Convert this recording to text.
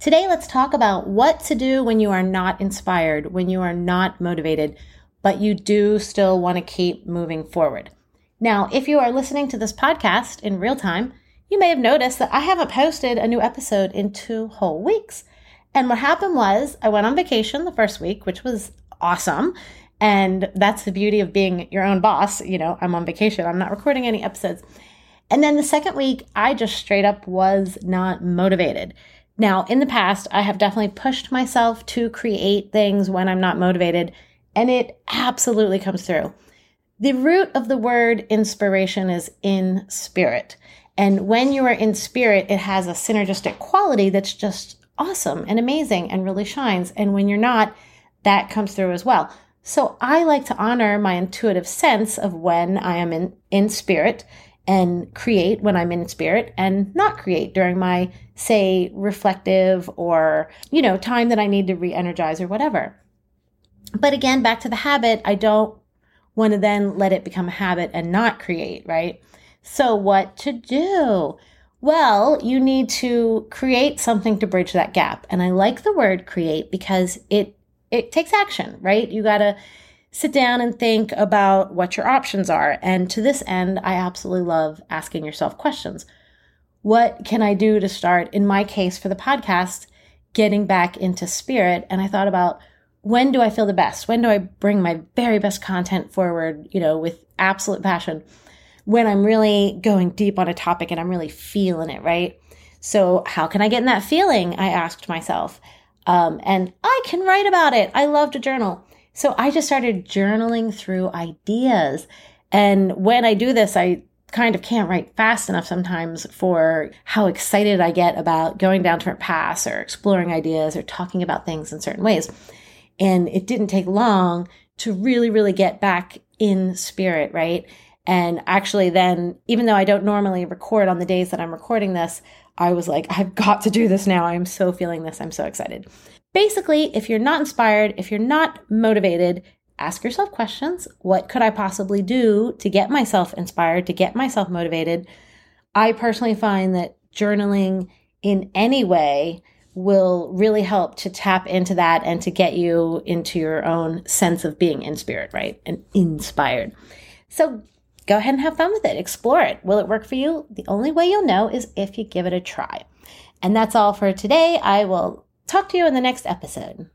Today, let's talk about what to do when you are not inspired, when you are not motivated, but you do still want to keep moving forward. Now, if you are listening to this podcast in real time, you may have noticed that I haven't posted a new episode in two whole weeks. And what happened was I went on vacation the first week, which was awesome. And that's the beauty of being your own boss. You know, I'm on vacation, I'm not recording any episodes. And then the second week, I just straight up was not motivated. Now, in the past, I have definitely pushed myself to create things when I'm not motivated, and it absolutely comes through. The root of the word inspiration is in spirit. And when you are in spirit, it has a synergistic quality that's just awesome and amazing and really shines. And when you're not, that comes through as well. So I like to honor my intuitive sense of when I am in, in spirit and create when I'm in spirit and not create during my, say, reflective or, you know, time that I need to re energize or whatever. But again, back to the habit, I don't want to then let it become a habit and not create, right? So, what to do? Well, you need to create something to bridge that gap. And I like the word create because it it takes action, right? You got to sit down and think about what your options are. And to this end, I absolutely love asking yourself questions. What can I do to start, in my case for the podcast, getting back into spirit? And I thought about when do I feel the best? When do I bring my very best content forward, you know, with absolute passion? When I'm really going deep on a topic and I'm really feeling it, right? So, how can I get in that feeling? I asked myself. Um, and I can write about it. I love to journal. So I just started journaling through ideas. And when I do this, I kind of can't write fast enough sometimes for how excited I get about going down different paths or exploring ideas or talking about things in certain ways. And it didn't take long to really, really get back in spirit, right? And actually, then, even though I don't normally record on the days that I'm recording this, I was like, I've got to do this now. I'm so feeling this. I'm so excited. Basically, if you're not inspired, if you're not motivated, ask yourself questions. What could I possibly do to get myself inspired, to get myself motivated? I personally find that journaling in any way will really help to tap into that and to get you into your own sense of being in spirit, right? And inspired. So go ahead and have fun with it. Explore it. Will it work for you? The only way you'll know is if you give it a try. And that's all for today. I will talk to you in the next episode.